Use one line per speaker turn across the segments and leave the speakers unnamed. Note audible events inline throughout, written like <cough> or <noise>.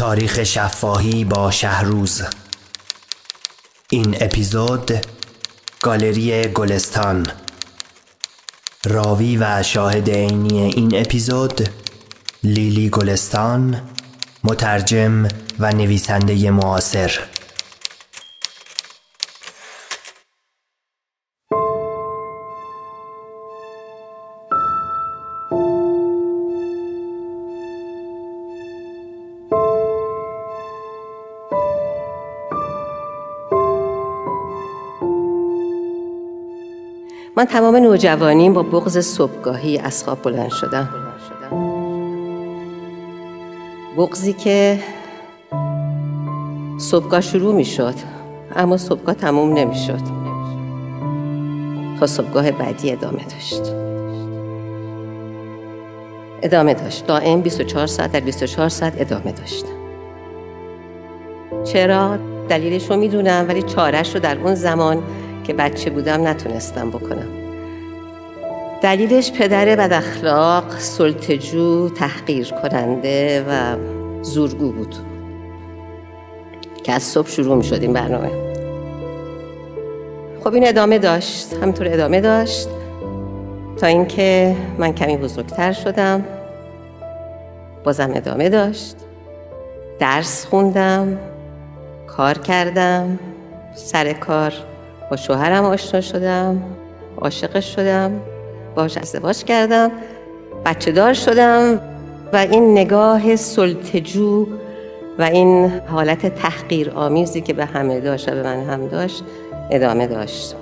تاریخ شفاهی با شهروز. این اپیزود گالری گلستان. راوی و شاهد عینی این اپیزود لیلی گلستان مترجم و نویسنده معاصر.
من تمام نوجوانیم با بغض صبحگاهی از خواب بلند شدم. بغضی که صبحگاه شروع می شد اما صبحگاه تموم نمی شد تا صبحگاه بعدی ادامه داشت. ادامه داشت. دائم 24 ساعت در 24 ساعت ادامه داشت. چرا؟ دلیلش رو می‌دونم ولی چارش رو در اون زمان که بچه بودم نتونستم بکنم. دلیلش پدر بد اخلاق، سلطجو، تحقیر کننده و زورگو بود. که از صبح شروع می شد این برنامه. خب این ادامه داشت همینطور ادامه داشت. تا اینکه من کمی بزرگتر شدم بازم ادامه داشت. درس خوندم کار کردم سر کار با شوهرم آشنا شدم عاشقش شدم باش ازدواج کردم بچه دار شدم و این نگاه سلطجو و این حالت تحقیر آمیزی که به همه داشت و به من هم داشت ادامه داشت.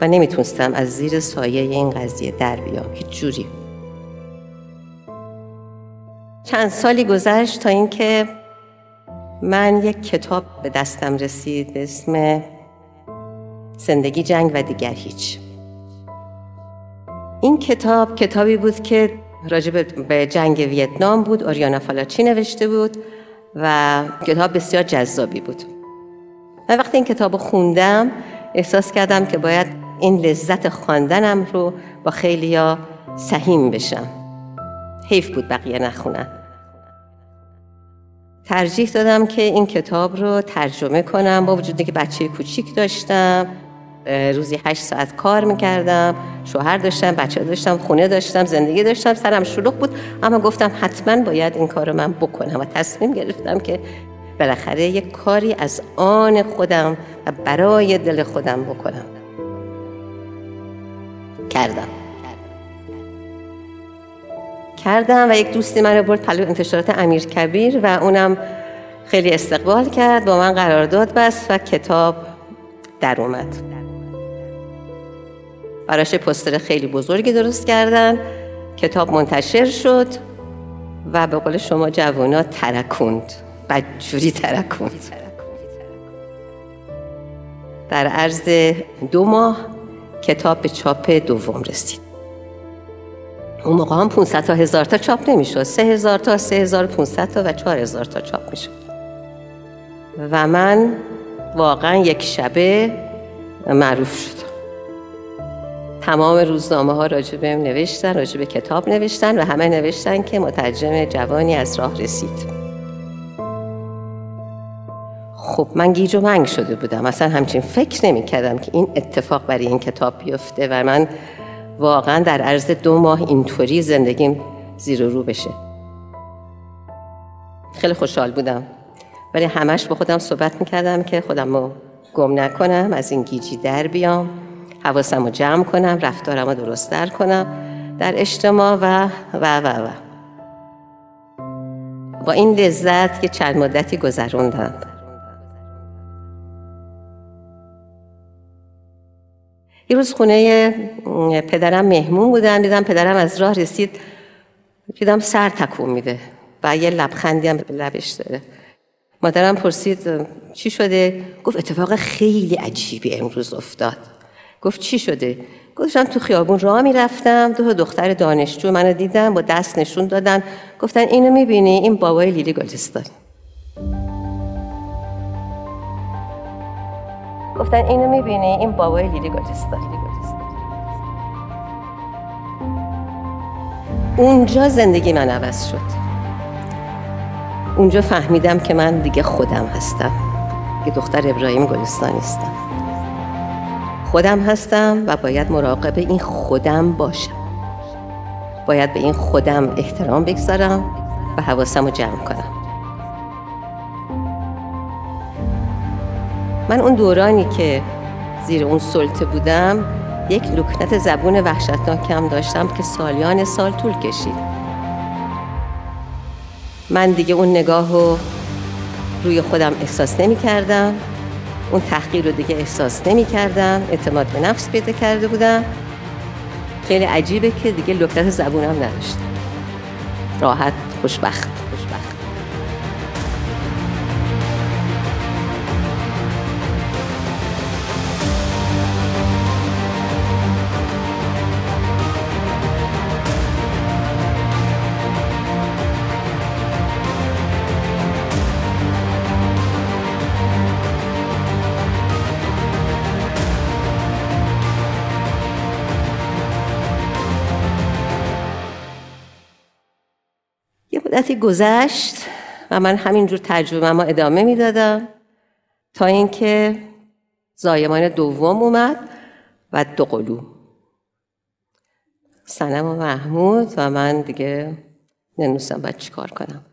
و نمی‌تونستم از زیر سایه این قضیه در بیام هیچ جوری. چند سالی گذشت تا اینکه من یک کتاب به دستم رسید به اسم زندگی جنگ و دیگر هیچ. این کتاب کتابی بود که راجب به جنگ ویتنام بود آریانا فالاچی نوشته بود و کتاب بسیار جذابی بود. و وقتی این کتاب خوندم احساس کردم که باید این لذت خواندنم رو با خیلیا سهیم بشم. حیف بود بقیه نخونن. ترجیح دادم که این کتاب رو ترجمه کنم با وجودی که بچه کوچیک داشتم. روزی هشت ساعت کار می‌کردم شوهر داشتم بچه داشتم خونه داشتم زندگی داشتم سرم شلوغ بود اما گفتم حتما باید این کار رو من بکنم و تصمیم گرفتم که بالاخره یک کاری از آن خودم و برای دل خودم بکنم. کردم. کردم و یک دوستی من رو برد پلو انتشارات امیر کبیر و اونم خیلی استقبال کرد با من قرارداد بست و کتاب در اومد. براش پستر خیلی بزرگی درست کردن. کتاب منتشر شد و به قول شما جوانا ترکوند. بدجوری ترکوند. در عرض دو ماه کتاب به چاپ دوم رسید. اون موقع هم 500 تا هزار تا چاپ نمی‌شد. سه هزار تا سه هزار 500 تا و چهار هزار تا چاپ می‌شد. و من واقعا یک شبه معروف شدم. تمام روزنامه ها راجع بهم نوشتن راجع به کتاب نوشتن و همه نوشتن که مترجم جوانی از راه رسید. خب من گیج و منگ شده بودم. اصلا همچین فکر نمی کردم که این اتفاق برای این کتاب بیفته و من واقعا در عرض دو ماه اینطوری زندگیم زیر و رو بشه. خیلی خوشحال بودم. ولی همش با خودم صحبت می‌کردم که خودم رو گم نکنم از این گیجی در بیام. حواسم رو جمع کنم رفتارم رو درست کنم در اجتماع و و و و. با این لذت که چند مدتی گذروندم. یه روز خونه پدرم مهمون بودم دیدم پدرم از راه رسید دیدم سر تکون میده و یه لبخندی هم لبش داره. مادرم پرسید چی شده؟ گفت اتفاق خیلی عجیبی امروز افتاد. گفت چی شده؟ گفتم تو خیابون راه می‌رفتم دو دختر دانشجو منو دیدم با دست نشون دادن. گفتن اینو می‌بینی؟ این بابای لیلی گلستان. گفتن اینو می‌بینی؟ این بابای لیلی گلستان. اونجا زندگی من عوض شد. اونجا فهمیدم که من دیگه خودم هستم. که دختر ابراهیم گلستانی هستم. خودم هستم و باید مراقب این خودم باشم. باید به این خودم احترام بگذارم و حواسم رو جمع کنم. من اون دورانی که زیر اون سلطه بودم یک لکنت زبون وحشتناکم داشتم که سالیان سال طول کشید. من دیگه اون نگاه رو روی خودم احساس نمی کردم اون تحقیر رو دیگه احساس نمی کردم اعتماد به نفس پیدا کرده بودم. خیلی عجیبه که دیگه لکنت زبونم نداشتم راحت خوشبخت. مدتی گذشت و من همینجور تجربه ما ادامه می‌دادم تا اینکه زایمان دوم اومد و دو قلو. سنم و محمود و من دیگه نمی‌دونستم باید چی کار کنم.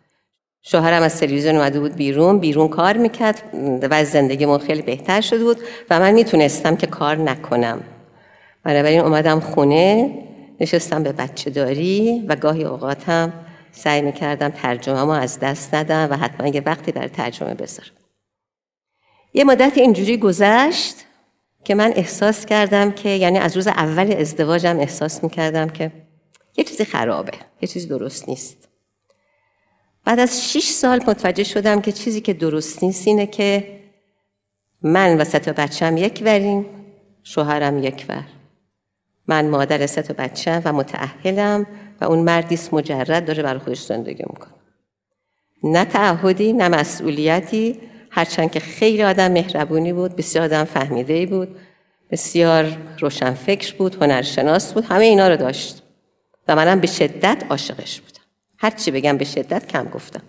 شوهرم از تلویزیون اومده بود بیرون بیرون کار می‌کرد و زندگیمون خیلی بهتر شده بود و من می‌تونستم که کار نکنم. بنابراین اومدم خونه نشستم به بچه داری و گاهی اوقاتم سعی می‌کردم ترجمه ما از دست ندم و حتما یه وقتی برای ترجمه بذارم. یه مدت اینجوری گذشت که من احساس کردم که یعنی از روز اول ازدواجم احساس می‌کردم که یه چیزی خرابه یه چیزی درست نیست. بعد از شیش سال متوجه شدم که چیزی که درست نیست اینه که من و سه تا بچم یک وریم شوهرم یک ور. من مادر سه تا بچم و متعهلم و اون مردیست مجرد داره برای خودش زندگی می‌کنه. نه تعهدی نه مسئولیتی. هرچند که خیلی آدم مهربونی بود بسیار آدم فهمیده بود بسیار روشنفکر بود هنرشناس بود همه اینا رو داشت. و منم به شدت عاشقش بودم. هرچی بگم به شدت کم گفتم.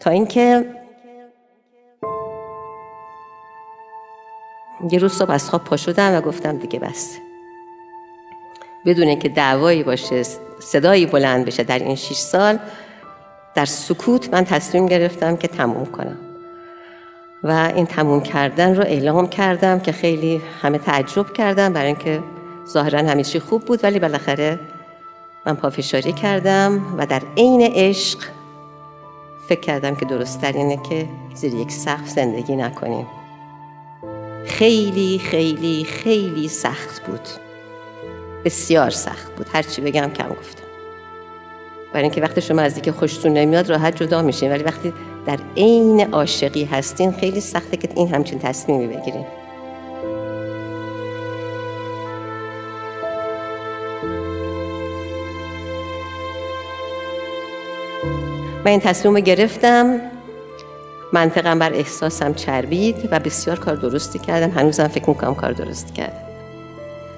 تا اینکه یه روز صبح از خواب پا شدم و گفتم دیگه بسته بدون که دعوایی باشه صدایی بلند بشه در این شیش سال در سکوت من تصمیم گرفتم که تموم کنم. و این تموم کردن رو اعلام کردم که خیلی همه تعجب کردم برای اینکه ظاهرا چی خوب بود ولی بالاخره من پافشاری کردم و در عین عشق فکر کردم که درست اینه که زیر یک سقف زندگی نکنیم. خیلی خیلی خیلی سخت بود. بسیار سخت بود. هرچی بگم کم گفتم. برای اینکه وقتی شما از دیگه خوشتون نمیاد راحت جدا میشین. ولی وقتی در عین عاشقی هستین خیلی سخته که این همچین تصمیمی بگیرین. من این تصمیم رو گرفتم. منطقم بر احساسم چربید و بسیار کار درستی کردم. هنوزم فکر می‌کنم کار درستی کردم.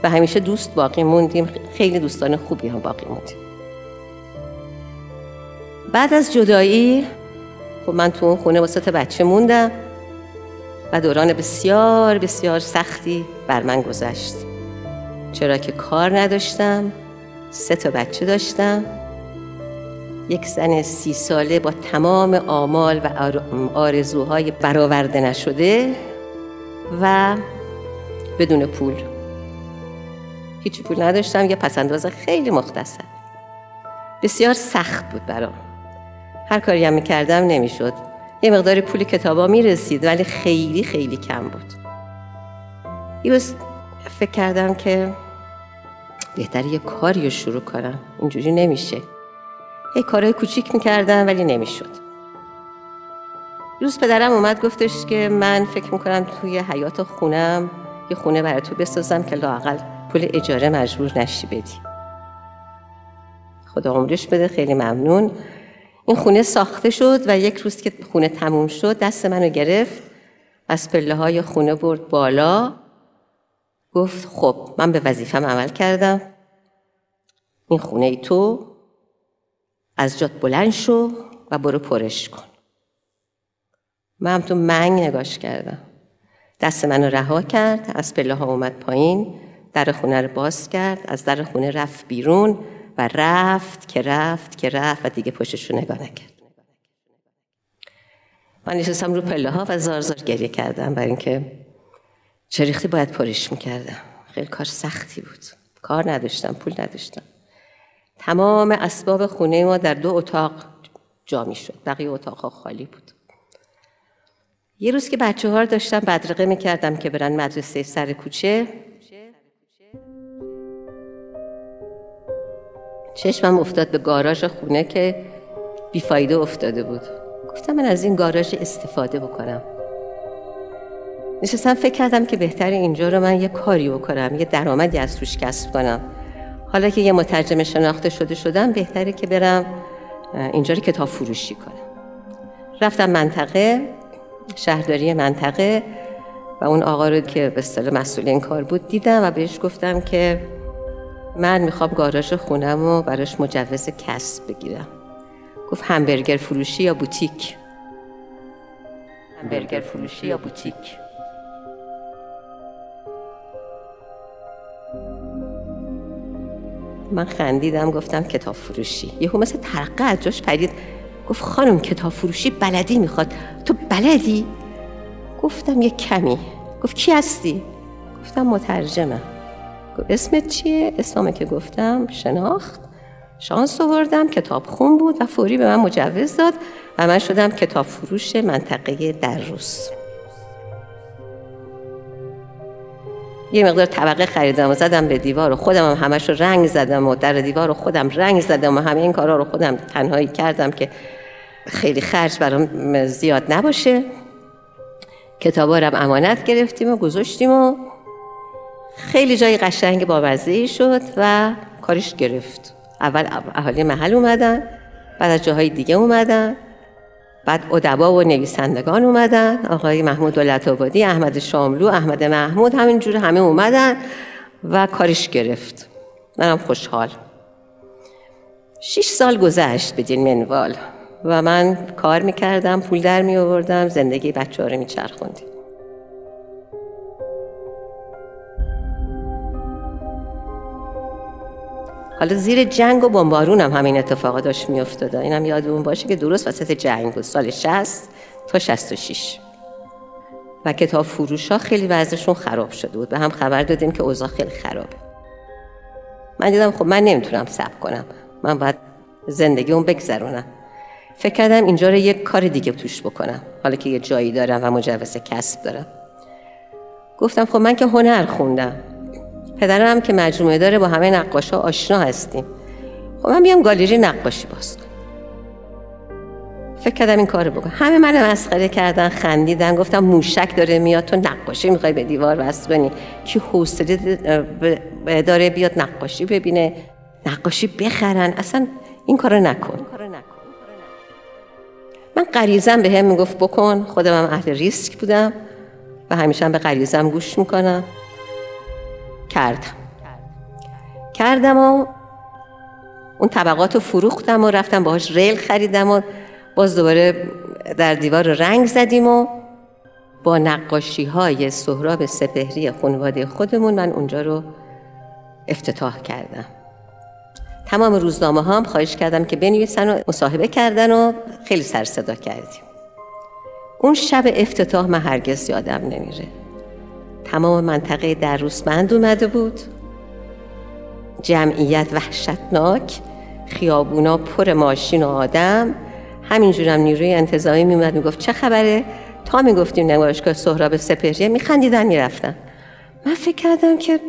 و همیشه دوست باقی موندیم. خیلی دوستان خوبی هم باقی موندیم. بعد از جدایی خب من تو اون خونه واسه بچه موندم و دوران بسیار بسیار سختی بر من گذشت. چرا که کار نداشتم سه تا بچه داشتم. یک زن سی ساله با تمام آمال و آرزوهای برآورده نشده و بدون پول. هیچ پول نداشتم یه پسنداز خیلی مختصر. بسیار سخت بود برام. هر کاری هم می‌کردم نمی‌شد. یه مقدار پول کتابا می‌رسید ولی خیلی خیلی کم بود. یه روز فکر کردم که بهتر یه کاری رو شروع کنم. اینجوری نمیشه. یه کارهای کوچیک می‌کردم ولی نمی‌شد. روز پدرم اومد گفتش که من فکر می‌کنم توی حیات خونم یه خونه برای تو بسازم که لاقل پول اجاره مجبور نشی بدی. خدا عمرش بده خیلی ممنون. این خونه ساخته شد و یک روز که خونه تموم شد دست منو گرفت از پله های خونه برد بالا. گفت خب من به وظیفم عمل کردم. این خونه ای تو از جات بلند شو و برو پرش کن. من هم تو منگ نگاش کردم. دست منو رها کرد از پله ها اومد پایین. در خونه رو باز کرد از در خونه رفت بیرون و رفت که رفت که رفت و دیگه پشتش رو نگاه نکرد. من نشستم رو پله ها و زار زار گریه کردم برای اینکه چریختی باید پرش می‌کردم. خیلی کار سختی بود. کار نداشتم پول نداشتم. تمام اسباب خونه ما در دو اتاق جا می شد بقیه اتاق خالی بود. یه روز که بچه ها رو داشتم بدرقه می کردم که برن مدرسه سر کوچه. چشمم افتاد به گاراژ خونه که بیفایده افتاده بود. گفتم من از این گاراژ استفاده بکنم. نشستم فکر کردم که بهتر اینجا رو من یه کاری بکنم یه درآمدی از توش کسب کنم. حالا که یه مترجم شناخته شده شدم بهتره که برم اینجا رو کتاب فروشی کنم. رفتم منطقه شهرداری منطقه و اون آقا رو که به اصطلاح مسئول این کار بود دیدم و بهش گفتم که من می‌خوام گاراژ خونم و براش مجوز کسب بگیرم. گفت همبرگر فروشی یا بوتیک؟ همبرگر فروشی یا بوتیک؟ من خندیدم گفتم کتاب فروشی. یهو مثل ترقه از جاش پرید. گفت خانم کتاب فروشی بلدی؟ می‌خواد. تو بلدی؟ گفتم یه کمی. گفت کی هستی؟ گفتم مترجمه گفت اسمت چیه؟ اسمه که گفتم شناخت. شانس آوردم کتاب خون بود و فوری به من مجوز داد و من شدم کتاب فروش منطقه روز یه مقدار طبقه خریدم و زدم به دیوار و خودم هم همش رو رنگ زدم و در دیوار رو خودم رنگ زدم و همه این کارا رو خودم تنهایی کردم که خیلی خرج برام زیاد نباشه. کتابا رو امانت گرفتیم و گذاشتیم و خیلی جای قشنگ بامزه شد و کارش گرفت. اول اهالی محل اومدن بعد از جاهای دیگه اومدن بعد ادبا و نویسندگان اومدن آقای محمود دولت آبادی احمد شاملو احمد محمود همینجور همه اومدن و کارش گرفت. منم خوشحال. شیش سال گذشت بدین منوال و من کار می‌کردم پول در می آوردم زندگی بچه ها رو میچرخوندیم. حالا زیر جنگ و بمبارون هم همین اتفاقا داشت میافتاد اینم یادمون باشه که درست وسط جنگ بود. سال 60 تا 66 و کتاب فروش ها خیلی وضعشون خراب شده بود. به هم خبر دادیم که اوضاع خیلی خرابه. من دیدم خب من نمی‌تونم صبر کنم. من باید زندگی اون بگذرونم. فکر کردم اینجا رو یک کار دیگه توش بکنم. حالا که یه جایی دارم و مجوز کسب دارم. گفتم خب من که هنر خوندم. پدرم که مجموعه داره با همه نقاشا آشنا هستیم. خب من بیام گالری نقاشی باز کنم. فکر کردم این کارو بکنم. همه من مسخره کردن خندیدن گفتم موشک داره میاد تو نقاشی می‌خوای به دیوار وصل کنی. کی حوصله داره بیاد نقاشی ببینه. نقاشی بخرن. اصلا این کارو نکن. من غریزم به هم می‌گفت بکن. خودم هم اهل ریسک بودم و همیشه هم به غریزم گوش می‌کنم. کردم. کردم و اون طبقات رو فروختم و رفتم باهاش ریل خریدم و باز دوباره در دیوار رنگ زدیم و با نقاشی های سهراب سپهری خانواده خودمون من اونجا رو افتتاح کردم. تمام روزنامه هم خواهش کردم که بنویسن و مصاحبه کردن و خیلی سر صدا کردیم. اون شب افتتاح من هرگز یادم نمیره. تمام منطقه در روسمند اومده بود. جمعیت وحشتناک خیابونا پر ماشین و آدم. همینجورم نیروی انتظامی میومد می‌گفت چه خبره؟ تا می‌گفتیم نمایشگاه سهراب سپهریه میخندیدن می‌رفتن. من فکر کردم که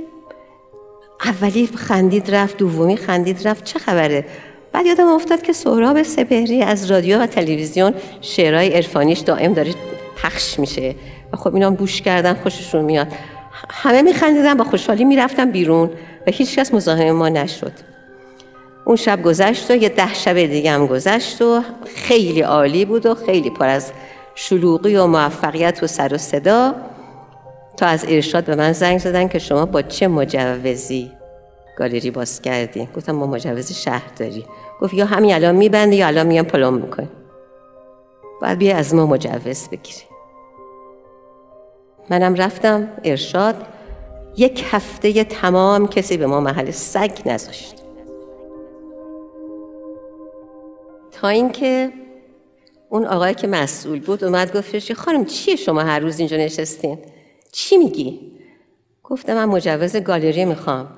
اولی خندید رفت دومی خندید رفت چه خبره؟ بعد یادم افتاد که سهراب سپهری از رادیو و تلویزیون شعرهای عرفانیش دائم داره پخش میشه. و خب اینا بوش کردن خوششون میاد. همه میخندیدن با خوشحالی می‌رفتن بیرون و هیچ کس مزاحم ما نشد. اون شب گذشت و یه ده شب دیگه هم گذشت و خیلی عالی بود و خیلی پر از شلوغی و موفقیت و سر و صدا. تا از ارشاد به من زنگ زدن که شما با چه مجوزی گالری باز کردی؟ گفتم ما مجوز شهر داری گفت یا همین الان میبندی یا الان میان پلم می‌کنی باید بیا از ما مجوز بگیری. منم رفتم ارشاد. یک هفته تمام کسی به ما محل سگ نذاشت. تا اینکه اون آقای که مسئول بود اومد گفتش خانم چیه شما هر روز اینجا نشستین؟ چی میگی؟ گفتم من مجوز گالری می‌خوام.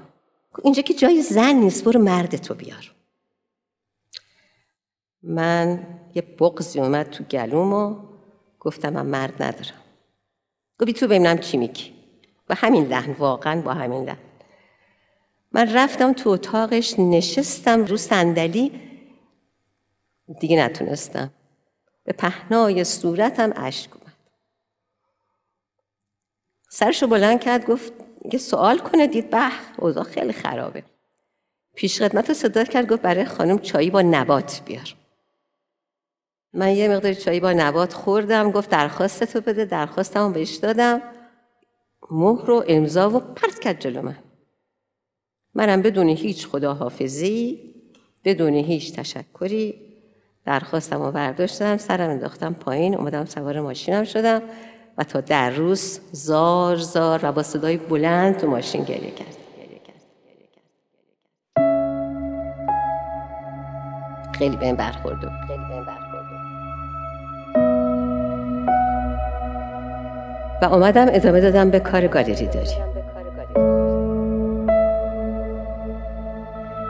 اینجا که جای زن نیست برو مرد تو بیار. من یه بغزی اومد تو گلوم و گفتم من مرد ندارم. گفتی تو ببینم چی میگی؟ با همین لحن واقعا با همین لحن. من رفتم تو اتاقش نشستم رو صندلی. دیگه نتونستم. به پهنای صورتم اشک اومد. سرشو بلند کرد گفت یه سوال کنه دید. به اوضاع خیلی خرابه. پیش خدمت صدا کرد گفت برای خانم چایی با نبات بیار. من یه مقدار چایی با نبات خوردم گفت درخواستتو بده درخواستمو بهش دادم. مهر و امضا و پرت کرد جلو من. منم بدون هیچ خداحافظی بدون هیچ تشکری درخواستم رو برداشتم سرم انداختم پایین اومدم سوار ماشینم شدم و تا در روز زار زار و با صدای بلند تو ماشین گریه کرد خیلی به این برخورد و آمدم ادامه دادم به کار گالری داری.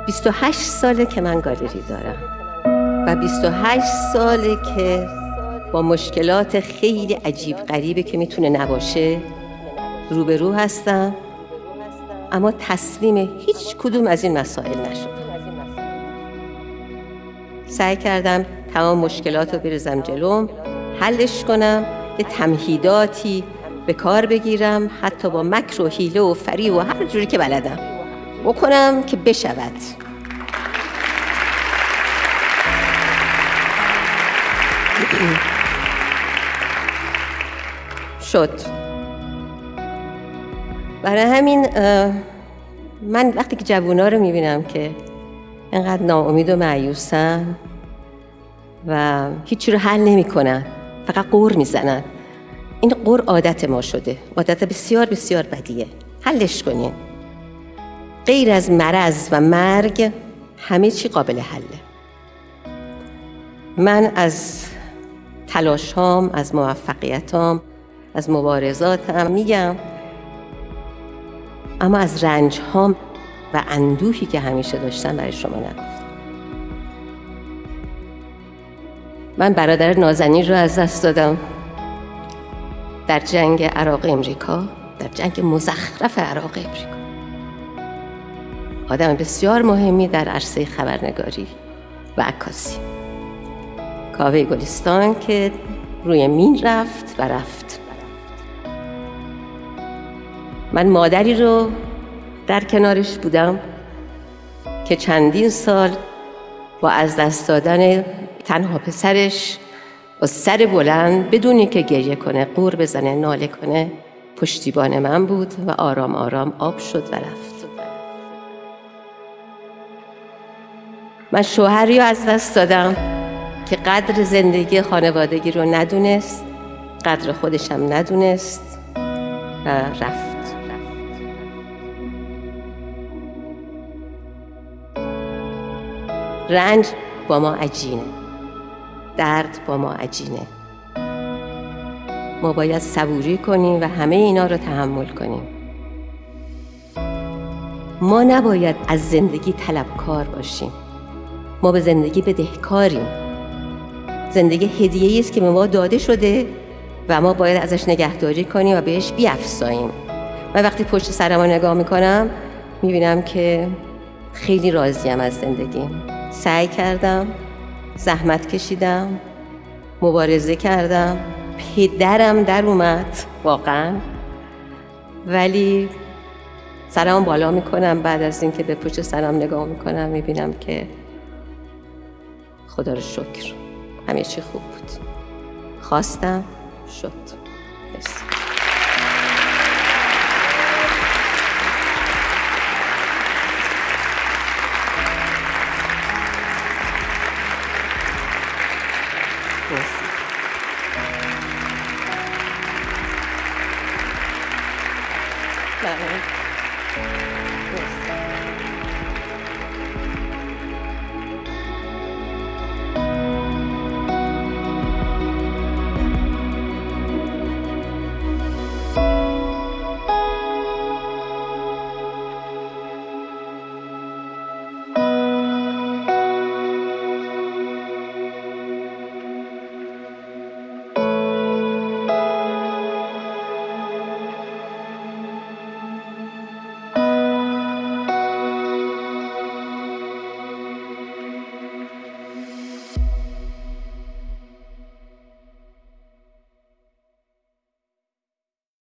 28 ساله که من گالری دارم و 28 ساله که با مشکلات خیلی عجیب غریبه که می‌تونه نباشه روبرو هستم. اما تسلیم هیچ کدوم از این مسائل نشدم. سعی کردم تمام مشکلات رو بریزم جلوم حلش کنم یه تمهیداتی به کار بگیرم حتی با مکر و حیله و فری و هر جوری که بلدم. بکنم که بشود. <clears throat> شد. برای همین من وقتی که جوونا رو می‌بینم که انقدر ناامید و معیوسن و هیچی رو حل نمی‌کنن فقط قور می‌زنن. این قور عادت ما شده. عادت بسیار بسیار بدیه. حلش کنین. غیر از مرض و مرگ همه چی قابل حله. من از تلاشام از موفقیتام از مبارزاتم میگم. اما از رنج هام و اندوهی که همیشه داشتم برای شما نگفتم. من برادر نازنین رو از دست دادم. در جنگ عراق امریکا در جنگ مزخرف عراق امریکا. آدم بسیار مهمی در عرصه خبرنگاری و عکاسی. کاوه گلستان که روی مین رفت و رفت. من مادری رو در کنارش بودم که چندین سال با از دست دادن تنها پسرش سر بلند بدونی که گریه کنه قور بزنه ناله کنه پشتیبان من بود و آرام آرام آب شد و رفت. من شوهری از دست دادم که قدر زندگی خانوادگی رو ندونست قدر خودشم ندونست و رفت. رنج با ما عجینه. درد با ما عجینه. ما باید صبوری کنیم و همه اینا رو تحمل کنیم. ما نباید از زندگی طلبکار باشیم. ما به زندگی بدهکاریم. زندگی هدیه است که به ما داده شده و ما باید ازش نگهداری کنیم و بهش بیافزاییم. من وقتی پشت سرم نگاه می‌کنم می‌بینم که خیلی راضیم از زندگیم سعی کردم زحمت کشیدم مبارزه کردم پدرم در اومد واقعا. ولی سرم بالا می‌کنم بعد از اینکه به پشت سرم نگاه می‌کنم می‌بینم که خدا رو شکر همه چی خوب بود. خواستم شد.